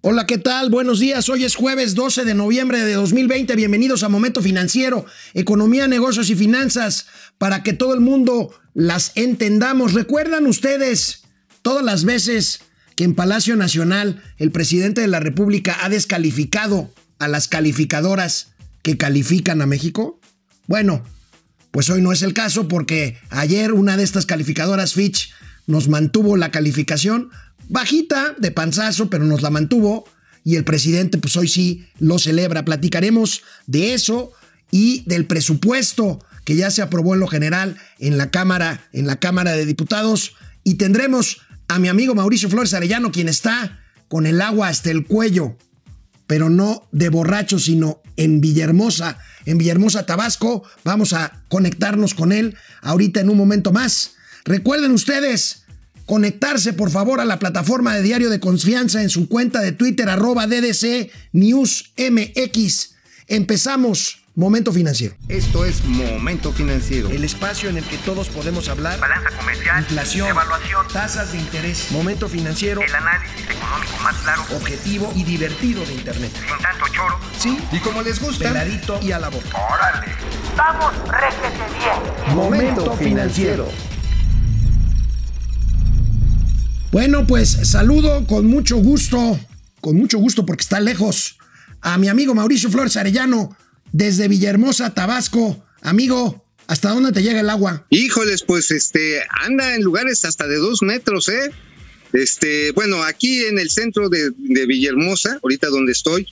Hola, ¿qué tal? Buenos días. Hoy es jueves 12 de noviembre de 2020. Bienvenidos a Momento Financiero, Economía, Negocios y Finanzas, para que todo el mundo las entendamos. ¿Recuerdan ustedes todas las veces que en Palacio Nacional el presidente de la República ha descalificado a las calificadoras que califican a México? Bueno, pues hoy no es el caso porque ayer una de estas calificadoras Fitch nos mantuvo la calificación bajita, de panzazo, pero nos la mantuvo. Y el presidente, pues hoy sí lo celebra. Platicaremos de eso y del presupuesto que ya se aprobó en lo general en la Cámara, en la Cámara de Diputados. Y tendremos a mi amigo Mauricio Flores Arellano, quien está con el agua hasta el cuello, pero no de borracho, sino en Villahermosa, en Villahermosa, Tabasco. Vamos a conectarnos con él ahorita en un momento más. Recuerden ustedes, conectarse por favor a la plataforma de Diario de Confianza en su cuenta de Twitter arroba DDC News MX. Empezamos Momento Financiero. Esto es Momento Financiero. El espacio en el que todos podemos hablar. Balanza comercial. Inflación. Evaluación. Tasas de interés. Momento Financiero. El análisis económico más claro. Objetivo y divertido de Internet. Sin tanto choro. Sí. Y como les gusta. Peladito y a la boca. Órale. Vamos, réjete bien. Momento Financiero. Bueno, pues saludo con mucho gusto, con mucho gusto porque está lejos, a mi amigo Mauricio Flores Arellano desde Villahermosa, Tabasco. Amigo, ¿hasta dónde te llega el agua? Híjoles, pues este, anda en lugares hasta de dos metros, ¿eh? Este, bueno, aquí en el centro de, Villahermosa, ahorita donde estoy,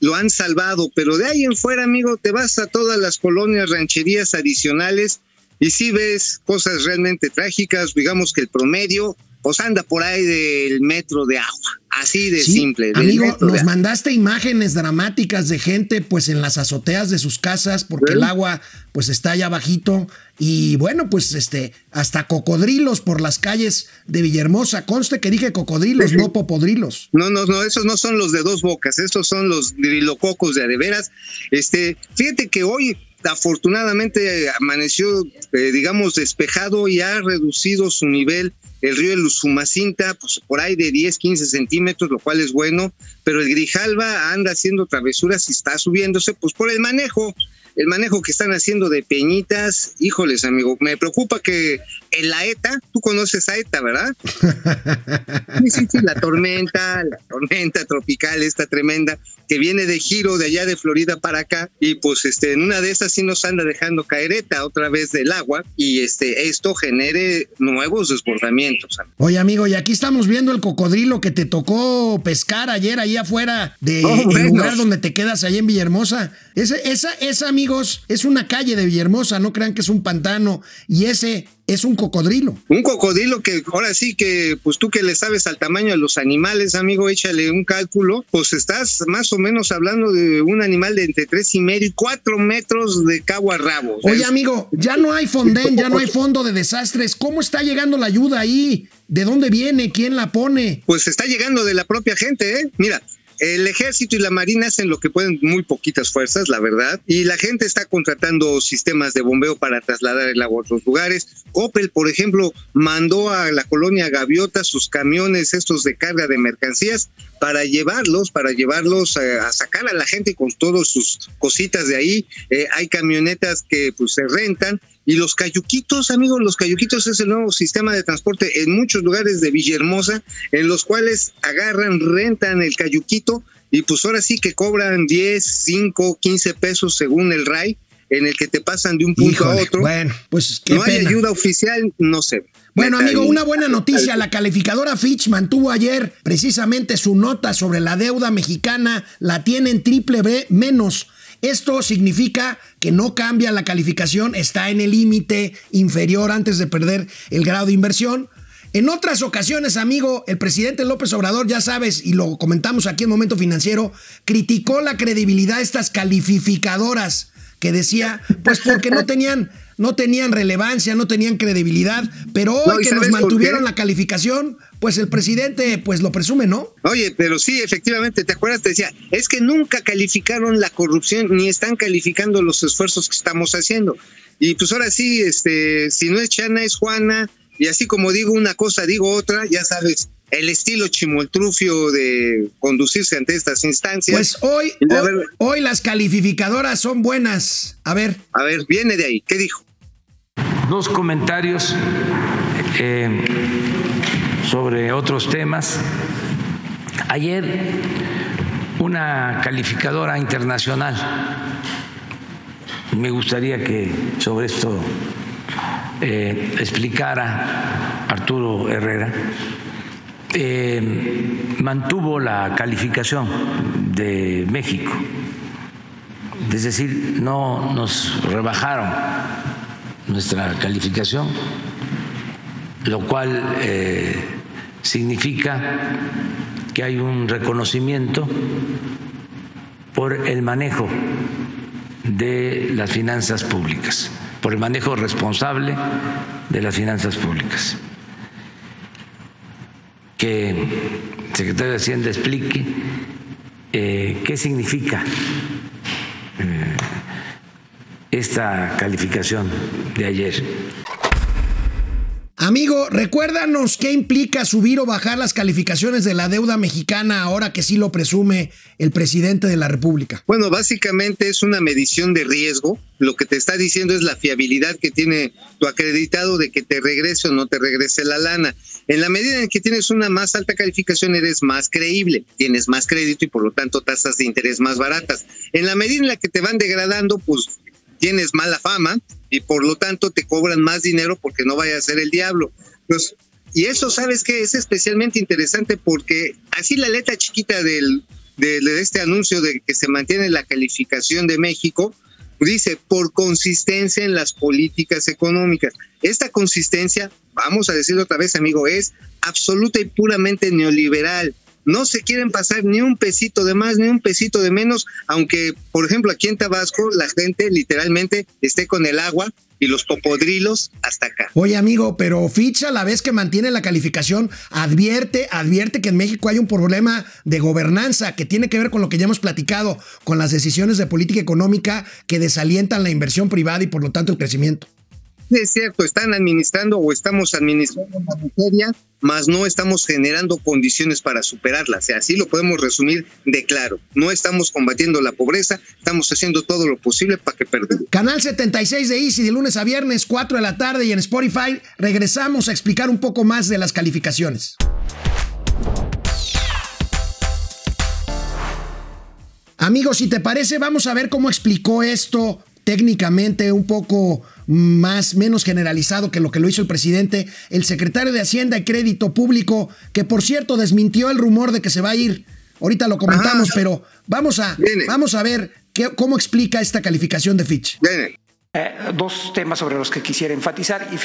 lo han salvado, pero de ahí en fuera, amigo, te vas a todas las colonias, rancherías adicionales y sí ves cosas realmente trágicas, digamos que el promedio pues anda por ahí del metro de agua, así de Sí, simple. Amigo, nos mandaste imágenes dramáticas de gente pues en las azoteas de sus casas porque el agua pues está allá bajito y bueno, pues este hasta cocodrilos por las calles de Villahermosa. Conste que dije cocodrilos, no popodrilos. No, no, no, esos no son los de dos bocas, estos son los grilococos de a de veras. Este, fíjate que hoy afortunadamente amaneció, eh, digamos, despejado y ha reducido su nivel el río de Sumacinta, pues por ahí de 10, 15 centímetros, lo cual es bueno, pero el Grijalva anda haciendo travesuras y está subiéndose, pues por el manejo, el manejo que están haciendo de peñitas, híjoles, amigo, me preocupa que en la ETA, tú conoces a ETA, ¿verdad? Sí, sí, sí, la tormenta, la tormenta tropical, esta tremenda, que viene de giro de allá de Florida para acá, y pues este, en una de esas sí nos anda dejando caer ETA otra vez del agua, y este, esto genere nuevos desbordamientos. amigo. Oye, amigo, y aquí estamos viendo el cocodrilo que te tocó pescar ayer ahí afuera del Oh, bueno. lugar donde te quedas ahí en Villahermosa. Ese, esa, esa, amigos, es una calle de Villahermosa, no crean que es un pantano. Y ese es un cocodrilo. Un cocodrilo que ahora sí que, pues tú que le sabes al tamaño de los animales, amigo, échale un cálculo, pues estás más o menos hablando de un animal de entre tres y medio y cuatro metros de cabo a rabo. Oye, amigo, ya no hay fondén, ya no hay fondo de desastres. ¿Cómo está llegando la ayuda ahí? ¿De dónde viene? ¿Quién la pone? pues está llegando de la propia gente, ¿eh? Mira. El ejército y la marina hacen lo que pueden muy poquitas fuerzas, la verdad, y la gente está contratando sistemas de bombeo para trasladar el agua a otros lugares. Opel, por ejemplo, mandó a la colonia Gaviota sus camiones estos de carga de mercancías para llevarlos, para llevarlos a, sacar a la gente con todas sus cositas de ahí. Eh, hay camionetas que pues se rentan y los cayuquitos, amigos, los cayuquitos es el nuevo sistema de transporte en muchos lugares de Villahermosa, en los cuales agarran, rentan el cayuquito y pues ahora sí que cobran 10, 5, 15 pesos según el RAI, en el que te pasan de un punto a otro. bueno, pues qué no hay ayuda oficial, no sé. Bueno, amigo, una buena noticia. La calificadora Fitch mantuvo ayer precisamente su nota sobre la deuda mexicana. La tiene en triple B menos. Esto significa que no cambia la calificación, está en el límite inferior antes de perder el grado de inversión. En otras ocasiones, amigo, el presidente López Obrador, ya sabes, y lo comentamos aquí en Momento Financiero, criticó la credibilidad de estas calificadoras que decía, pues porque no tenían, no tenían relevancia, no tenían credibilidad, pero hoy No, ¿y que nos mantuvieron la calificación, pues el presidente pues lo presume, ¿no? Oye, pero sí, efectivamente, ¿te acuerdas? Te decía, es que nunca calificaron la corrupción ni están calificando los esfuerzos que estamos haciendo. Y pues ahora sí, este, si no es Chana, es Juana, y así como digo una cosa, digo otra, ya sabes, el estilo chimoltrufio de conducirse ante estas instancias. Pues hoy, ver- hoy las calificadoras son buenas. A ver, A ver, viene de ahí. ¿Qué dijo? dos comentarios eh, sobre otros temas. Ayer una calificadora internacional, me gustaría que sobre esto eh, explicara Arturo Herrera, eh, mantuvo la calificación de México, es decir, no nos rebajaron nuestra calificación, lo cual eh, significa que hay un reconocimiento por el manejo de las finanzas públicas, por el manejo responsable de las finanzas públicas. Que el secretario de Hacienda explique eh, qué significa eh, esta calificación de ayer. amigo, recuérdanos qué implica subir o bajar las calificaciones de la deuda mexicana ahora que sí lo presume el presidente de la República. Bueno, básicamente es una medición de riesgo. Lo que te está diciendo es la fiabilidad que tiene tu acreditado de que te regrese o no te regrese la lana. En la medida en que tienes una más alta calificación, eres más creíble, tienes más crédito y por lo tanto tasas de interés más baratas. En la medida en la que te van degradando, pues tienes mala fama y por lo tanto te cobran más dinero porque no vaya a ser el diablo. Pues, y eso, ¿sabes qué? Es especialmente interesante porque así la letra chiquita del, de, de este anuncio de que se mantiene la calificación de México, dice, por consistencia en las políticas económicas. Esta consistencia, vamos a decirlo otra vez, amigo, es absoluta y puramente neoliberal. No se quieren pasar ni un pesito de más ni un pesito de menos, aunque, por ejemplo, aquí en Tabasco la gente literalmente esté con el agua y los popodrilos hasta acá. Oye, amigo, pero Fitch a la vez que mantiene la calificación, advierte, advierte que en México hay un problema de gobernanza que tiene que ver con lo que ya hemos platicado, con las decisiones de política económica que desalientan la inversión privada y por lo tanto el crecimiento. Es cierto, están administrando o estamos administrando una materia, mas no estamos generando condiciones para superarla. Sea, así lo podemos resumir de claro. No estamos combatiendo la pobreza, estamos haciendo todo lo posible para que perdamos. Canal 76 de Easy de lunes a viernes, 4 de la tarde y en Spotify. Regresamos a explicar un poco más de las calificaciones. Amigos, si te parece, vamos a ver cómo explicó esto técnicamente un poco más menos generalizado que lo que lo hizo el presidente, el secretario de Hacienda y Crédito Público, que por cierto desmintió el rumor de que se va a ir. Ahorita lo comentamos, Ajá. pero vamos a, Viene. vamos a ver qué- cómo explica esta calificación de Fitch. Ven, Eh, dos temas sobre los que quisiera enfatizar y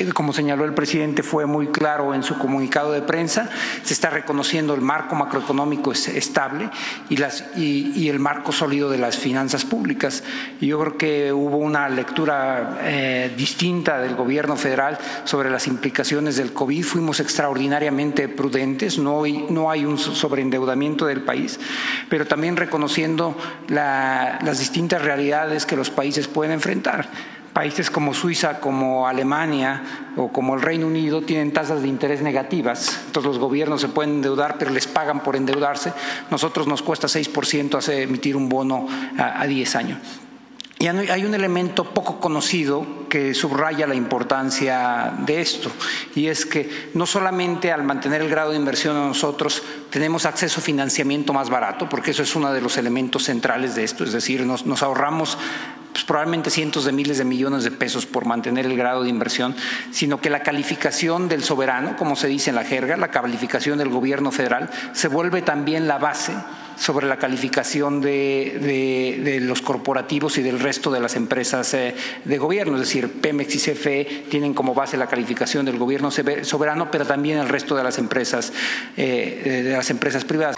eh, como señaló el presidente, fue muy claro en su comunicado de prensa. Se está reconociendo el marco macroeconómico es estable y, el marco sólido de las finanzas públicas. Yo creo que hubo una lectura eh, distinta del gobierno federal sobre las implicaciones del COVID. Fuimos extraordinariamente prudentes, no no hay un sobreendeudamiento del país, pero también reconociendo la- las distintas realidades que los países pueden enfrentar. Países como Suiza, como Alemania o como el Reino Unido tienen tasas de interés negativas, entonces los gobiernos se pueden endeudar, pero les pagan por endeudarse. Nosotros nos cuesta 6% hacer emitir un bono a, a 10 años. Y hay un elemento poco conocido que subraya la importancia de esto, y es que no solamente al mantener el grado de inversión nosotros tenemos acceso a financiamiento más barato, porque eso es uno de los elementos centrales de esto, es decir, nos ahorramos pues, probablemente cientos de miles de millones de pesos por mantener el grado de inversión, sino que la calificación del soberano, como se dice en la jerga, la calificación del gobierno federal, se vuelve también la base sobre la calificación de, los corporativos y del resto de las empresas eh, de gobierno, es decir, Pemex y CFE tienen como base la calificación del gobierno soberano, pero también el resto de las empresas eh, de las empresas privadas.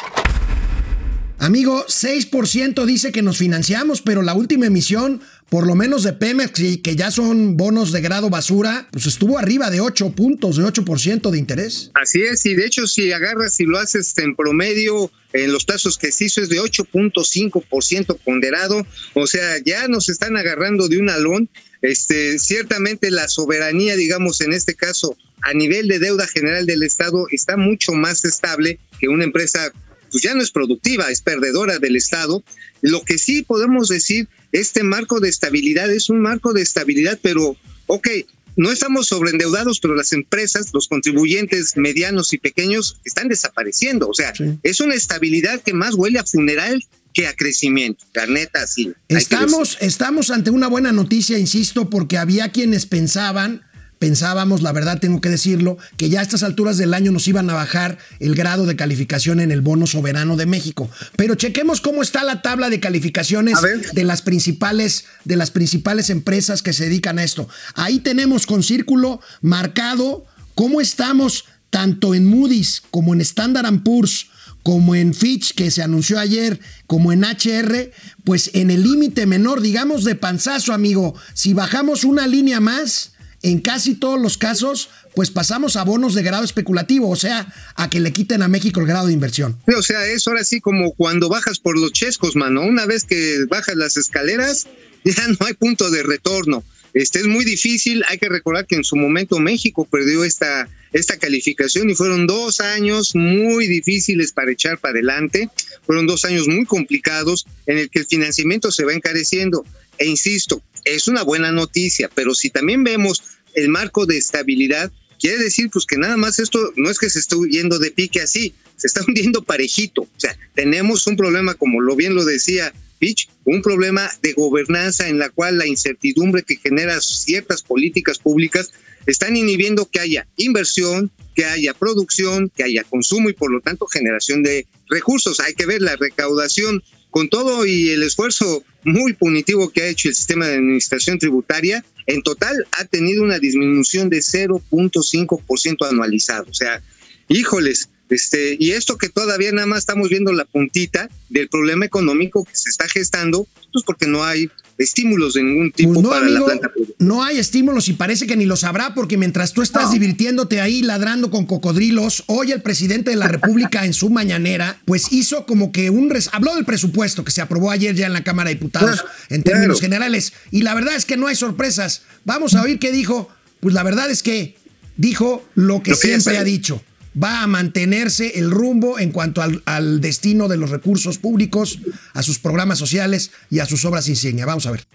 Amigo, 6% dice que nos financiamos, pero la última emisión, por lo menos de Pemex, que ya son bonos de grado basura, pues estuvo arriba de 8 puntos, de 8% de interés. Así es, y de hecho si agarras y lo haces en promedio en los plazos que se hizo es de 8.5% ponderado, o sea, ya nos están agarrando de un alón. Este, ciertamente la soberanía, digamos, en este caso a nivel de deuda general del Estado está mucho más estable que una empresa pues ya no es productiva, es perdedora del Estado. Lo que sí podemos decir, este marco de estabilidad es un marco de estabilidad, pero, ok, no estamos sobreendeudados, pero las empresas, los contribuyentes medianos y pequeños están desapareciendo. O sea, es una estabilidad que más huele a funeral que a crecimiento. La neta, sí. Estamos, estamos ante una buena noticia, insisto, porque había quienes pensaban pensábamos, la verdad tengo que decirlo, que ya a estas alturas del año nos iban a bajar el grado de calificación en el bono soberano de México. Pero chequemos cómo está la tabla de calificaciones de las principales de las principales empresas que se dedican a esto. Ahí tenemos con círculo marcado cómo estamos tanto en Moody's como en Standard Poor's como en Fitch, que se anunció ayer, como en HR, pues en el límite menor, digamos de panzazo, amigo. Si bajamos una línea más, en casi todos los casos, pues pasamos a bonos de grado especulativo, o sea, a que le quiten a México el grado de inversión. O sea, es ahora sí como cuando bajas por los chescos, mano. Una vez que bajas las escaleras, ya no hay punto de retorno. Este es muy difícil. Hay que recordar que en su momento México perdió esta, esta calificación y fueron dos años muy difíciles para echar para adelante. Fueron dos años muy complicados en el que el financiamiento se va encareciendo. E insisto, es una buena noticia, pero si también vemos el marco de estabilidad, quiere decir pues que nada más esto no es que se esté huyendo de pique así, se está hundiendo parejito. O sea, tenemos un problema, como lo bien lo decía Pitch, un problema de gobernanza en la cual la incertidumbre que genera ciertas políticas públicas están inhibiendo que haya inversión, que haya producción, que haya consumo y por lo tanto generación de recursos. Hay que ver la recaudación con todo y el esfuerzo muy punitivo que ha hecho el sistema de administración tributaria, en total ha tenido una disminución de 0.5% anualizado. O sea, híjoles, este, y esto que todavía nada más estamos viendo la puntita del problema económico que se está gestando, pues porque no hay estímulos de ningún tipo pues no, para la planta No hay estímulos y parece que ni los habrá porque mientras tú estás divirtiéndote ahí ladrando con cocodrilos, hoy el presidente de la República en su mañanera pues hizo como que un habló del presupuesto que se aprobó ayer ya en la Cámara de Diputados en términos generales y la verdad es que no hay sorpresas. Vamos a oír qué dijo. Pues la verdad es que dijo lo que siempre ha dicho va a mantenerse el rumbo en cuanto al, destino de los recursos públicos, a sus programas sociales y a sus obras insignia. Vamos a ver.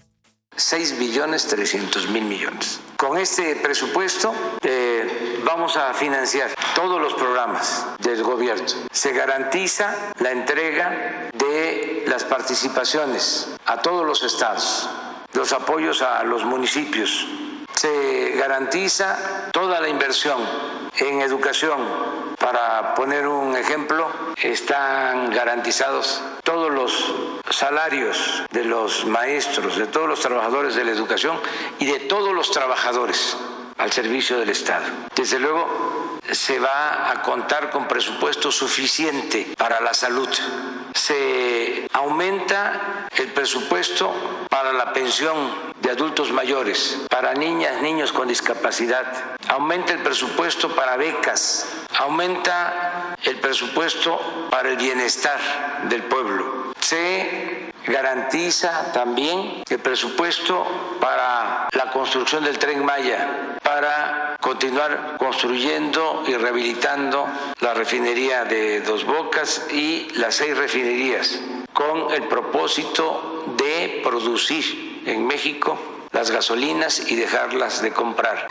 6 billones 300 mil millones. Con este presupuesto eh, vamos a financiar todos los programas del gobierno. Se garantiza la entrega de las participaciones a todos los estados, los apoyos a los municipios. Se garantiza toda la inversión en educación, para poner un ejemplo, están garantizados todos los salarios de los maestros, de todos los trabajadores de la educación y de todos los trabajadores al servicio del Estado. Desde luego, se va a contar con presupuesto suficiente para la salud. Se aumenta el presupuesto para la pensión de adultos mayores, para niñas, niños con discapacidad. Aumenta el presupuesto para becas. Aumenta el presupuesto para el bienestar del pueblo. Se garantiza también el presupuesto para la construcción del tren Maya, para continuar construyendo y rehabilitando la refinería de Dos Bocas y las seis refinerías, con el propósito de producir en México las gasolinas y dejarlas de comprar.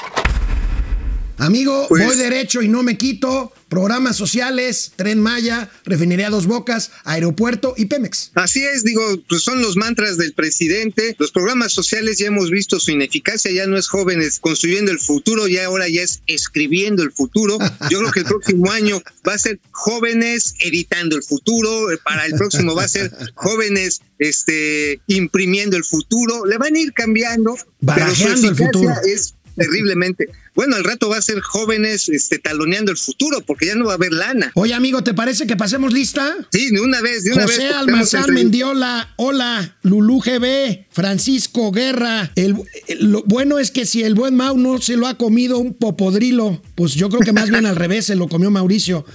Amigo, voy pues- derecho y no me quito. Programas sociales, Tren Maya, Refinería Dos Bocas, Aeropuerto y Pemex. Así es, digo, pues son los mantras del presidente. Los programas sociales ya hemos visto su ineficacia, ya no es jóvenes construyendo el futuro, ya ahora ya es escribiendo el futuro. Yo creo que el próximo año va a ser jóvenes editando el futuro, eh, para el próximo va a ser jóvenes este, imprimiendo el futuro. Le van a ir cambiando, pero su el futuro. es terriblemente. Bueno, al rato va a ser jóvenes este, taloneando el futuro, porque ya no va a haber lana. Oye, amigo, ¿te parece que pasemos lista? Sí, de una vez, de una José vez. Almazán Mendiola, hola, Lulú GB, Francisco Guerra. El, lo bueno es que si el buen Mau no se lo ha comido un popodrilo, pues yo creo que más bien al revés se lo comió Mauricio.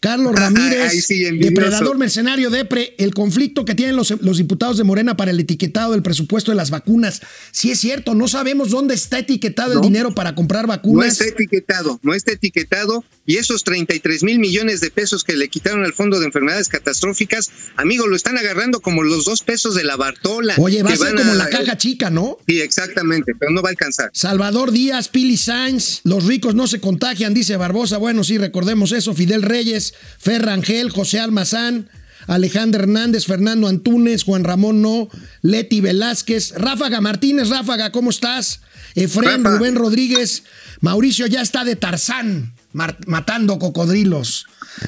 Carlos Ramírez, depredador mercenario Depre, el conflicto que tienen los, los, diputados de Morena para el etiquetado del presupuesto de las vacunas. Sí es cierto, no sabemos dónde está etiquetado el dinero para comprar vacunas. No está etiquetado, no está etiquetado. Y esos 33 mil millones de pesos que le quitaron al Fondo de Enfermedades Catastróficas, amigo, lo están agarrando como los dos pesos de la Bartola. Oye, va a ser como la caja chica, ¿no? Sí, exactamente, pero no va a alcanzar. Salvador Díaz, Pili Sainz, los ricos no se contagian, dice Barbosa. Bueno, sí, recordemos eso. Fidel Reyes, Ferrangel, José Almazán, Alejandro Hernández, Fernando Antunes, Juan Ramón No, Leti Velázquez, Ráfaga Martínez, Ráfaga, ¿cómo estás? Efren, Rubén Rodríguez, Mauricio ya está de Tarzán, matando cocodrilos.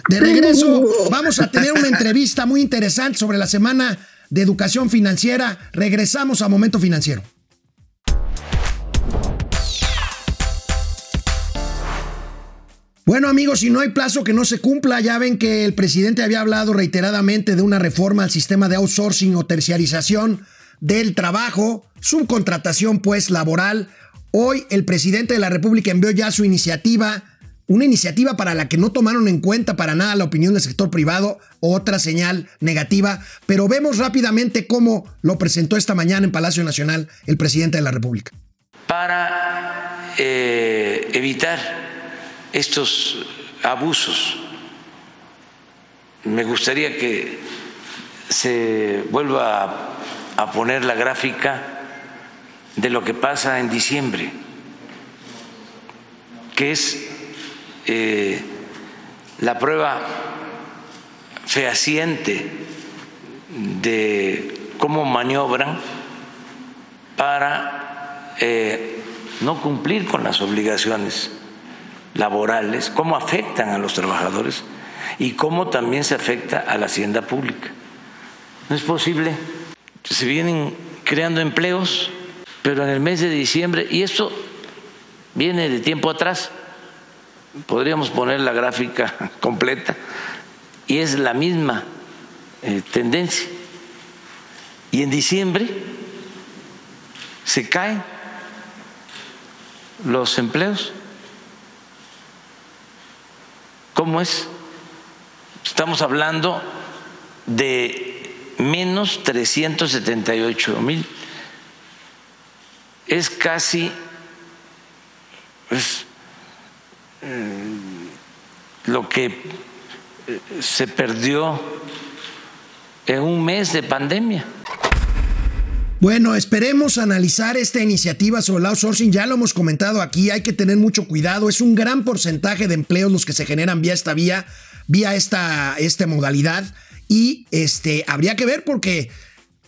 De regreso, vamos a tener una entrevista muy interesante sobre la semana de educación financiera. Regresamos a Momento Financiero. Bueno amigos, si no hay plazo que no se cumpla, ya ven que el presidente había hablado reiteradamente de una reforma al sistema de outsourcing o terciarización del trabajo, subcontratación pues laboral. Hoy el presidente de la República envió ya su iniciativa, una iniciativa para la que no tomaron en cuenta para nada la opinión del sector privado, otra señal negativa, pero vemos rápidamente cómo lo presentó esta mañana en Palacio Nacional el presidente de la República. Para eh, evitar estos abusos. Me gustaría que se vuelva a, poner la gráfica de lo que pasa en diciembre, que es eh, la prueba fehaciente de cómo maniobran para eh, no cumplir con las obligaciones laborales, cómo afectan a los trabajadores y cómo también se afecta a la hacienda pública. No es posible. Se vienen creando empleos, pero en el mes de diciembre, y esto viene de tiempo atrás, podríamos poner la gráfica completa, y es la misma eh, tendencia. Y en diciembre se caen los empleos. ¿Cómo es? Estamos hablando de menos 378 mil. Es casi mm, lo que eh, se perdió en un mes de pandemia. Bueno, esperemos analizar esta iniciativa sobre el outsourcing. Ya lo hemos comentado aquí, hay que tener mucho cuidado. Es un gran porcentaje de empleos los que se generan vía esta vía, vía esta, modalidad. Y este, habría que ver porque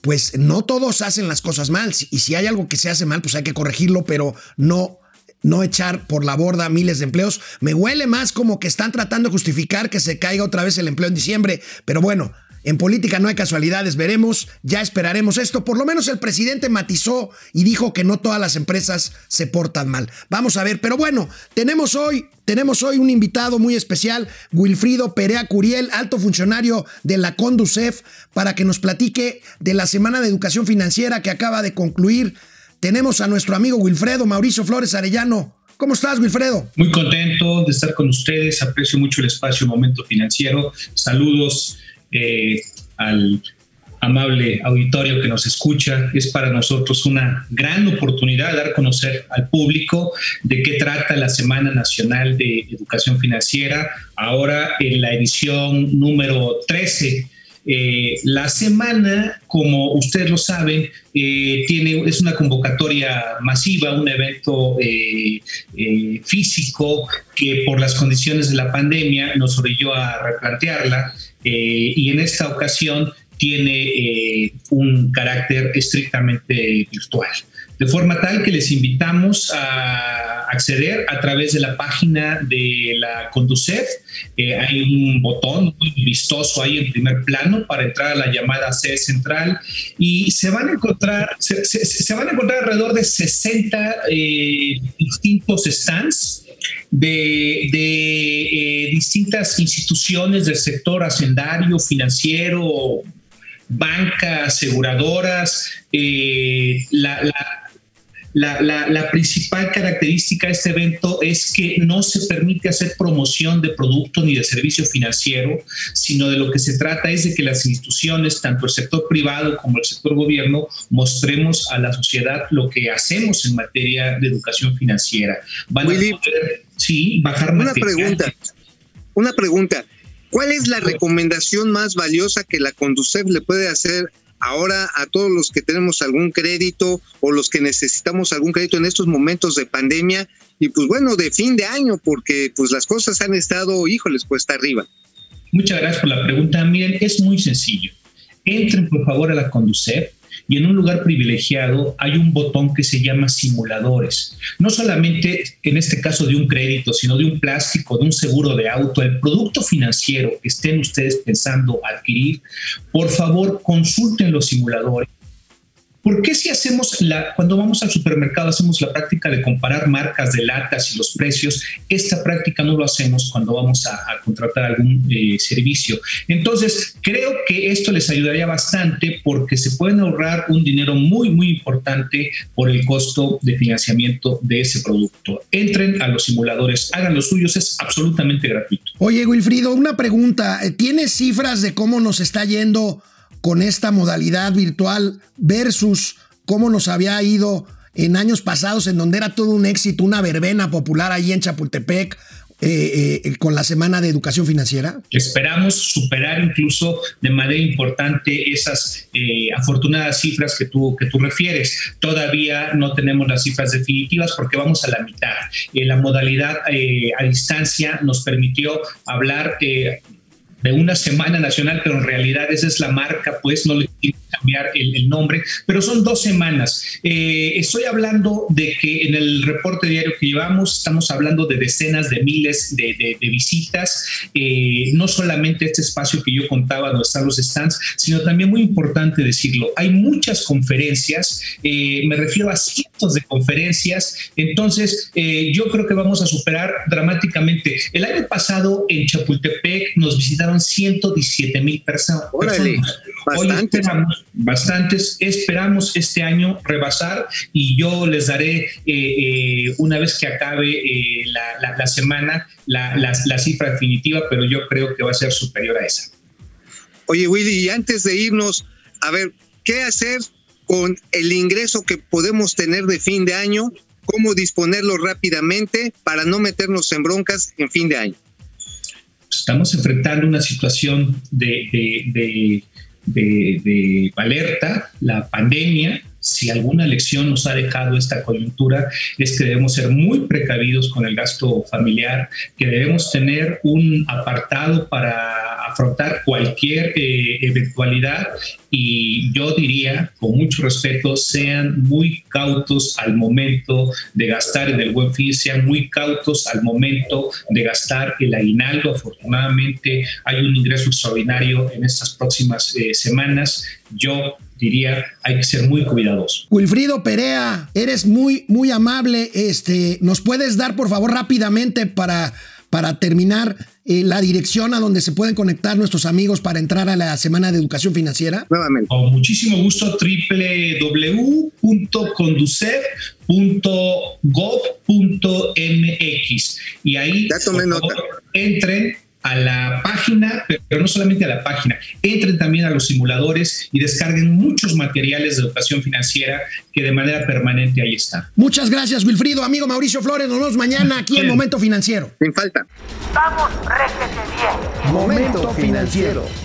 pues no todos hacen las cosas mal. Y si hay algo que se hace mal, pues hay que corregirlo, pero no no echar por la borda miles de empleos. Me huele más como que están tratando de justificar que se caiga otra vez el empleo en diciembre, pero bueno, en política no hay casualidades, veremos, ya esperaremos esto. Por lo menos el presidente matizó y dijo que no todas las empresas se portan mal. Vamos a ver, pero bueno, tenemos hoy, tenemos hoy un invitado muy especial, Wilfrido Perea Curiel, alto funcionario de la Conducef, para que nos platique de la Semana de Educación Financiera que acaba de concluir. Tenemos a nuestro amigo Wilfredo Mauricio Flores Arellano. ¿Cómo estás, Wilfredo? Muy contento de estar con ustedes. Aprecio mucho el espacio Momento Financiero. Saludos eh, al amable auditorio que nos escucha. Es para nosotros una gran oportunidad dar a conocer al público de qué trata la Semana Nacional de Educación Financiera, ahora en la edición número 13. Eh, la semana, como ustedes lo saben, eh, tiene, es una convocatoria masiva, un evento físico que por las condiciones de la pandemia nos orilló a replantearla eh, y en esta ocasión tiene eh, un carácter estrictamente virtual. De forma tal que les invitamos a acceder a través de la página de la Conducef. Eh, hay un botón muy vistoso ahí en primer plano para entrar a la llamada sede central y se van a encontrar, se, van a encontrar alrededor de 60 distintos stands de, eh, distintas instituciones del sector hacendario, financiero, bancas, aseguradoras, eh, la, principal característica de este evento es que no se permite hacer promoción de producto ni de servicio financiero, sino de lo que se trata es de que las instituciones, tanto el sector privado como el sector gobierno, mostremos a la sociedad lo que hacemos en materia de educación financiera. Van a poder, sí, bajar Una pregunta, una pregunta. ¿Cuál es la recomendación más valiosa que la Conducef le puede hacer ahora a todos los que tenemos algún crédito o los que necesitamos algún crédito en estos momentos de pandemia y pues bueno, de fin de año, porque pues las cosas han estado, híjoles, cuesta arriba. Muchas gracias por la pregunta. Miren, es muy sencillo. Entren por favor a la Conducef y en un lugar privilegiado hay un botón que se llama simuladores. No solamente en este caso de un crédito, sino de un plástico, de un seguro de auto, el producto financiero que estén ustedes pensando adquirir, por favor consulten los simuladores ¿Por qué si hacemos la, cuando vamos al supermercado hacemos la práctica de comparar marcas de latas y los precios? Esta práctica no lo hacemos cuando vamos a, contratar algún eh, servicio. Entonces, creo que esto les ayudaría bastante porque se pueden ahorrar un dinero muy, muy importante por el costo de financiamiento de ese producto. Entren a los simuladores, hagan los suyos, es absolutamente gratuito. Oye, Wilfrido, una pregunta. ¿Tienes cifras de cómo nos está yendo? Con esta modalidad virtual versus cómo nos había ido en años pasados en donde era todo un éxito, una verbena popular ahí en Chapultepec, eh, eh, con la Semana de Educación Financiera? Esperamos superar incluso de manera importante esas eh, afortunadas cifras que tú, que tú refieres. Todavía no tenemos las cifras definitivas porque vamos a la mitad. la modalidad a distancia nos permitió hablar de una semana nacional, pero en realidad esa es la marca, pues no le cambiar el, nombre, pero son dos semanas. Eh, estoy hablando de que en el reporte diario que llevamos estamos hablando de decenas de miles de, visitas, eh, no solamente este espacio que yo contaba donde están los stands, sino también muy importante decirlo, hay muchas conferencias, eh, me refiero a cientos de conferencias, entonces yo creo que vamos a superar dramáticamente. El año pasado en Chapultepec nos visitaron 117 mil personas. Hoy esperamos bastantes, esperamos este año rebasar y yo les daré, eh, eh, una vez que acabe eh, la, semana, la, cifra definitiva, pero yo creo que va a ser superior a esa. Oye, Willy, y antes de irnos, a ver, ¿qué hacer con el ingreso que podemos tener de fin de año? ¿Cómo disponerlo rápidamente para no meternos en broncas en fin de año? estamos enfrentando una situación de, de, de, alerta, la pandemia, si alguna lección nos ha dejado esta coyuntura es que debemos ser muy precavidos con el gasto familiar, que debemos tener un apartado para afrontar cualquier eh, eventualidad y yo diría, con mucho respeto, sean muy cautos al momento de gastar en el buen fin, sean muy cautos al momento de gastar el aguinaldo. Afortunadamente hay un ingreso extraordinario en estas próximas eh, semanas. Yo diría, hay que ser muy cuidadosos. Wilfrido Perea, eres muy, muy amable. Este, ¿Nos puedes dar, por favor, rápidamente para, para terminar eh, la dirección a donde se pueden conectar nuestros amigos para entrar a la Semana de Educación Financiera? Nuevamente. Con muchísimo gusto, www.conducef.gov.mx. Y ahí, entren a la página, pero no solamente a la página, entren también a los simuladores y descarguen muchos materiales de educación financiera que de manera permanente ahí están. Muchas gracias, Wilfrido. Amigo Mauricio Flores, nos vemos mañana aquí en Momento Financiero. Sin falta. Vamos, réjete bien. Momento Financiero.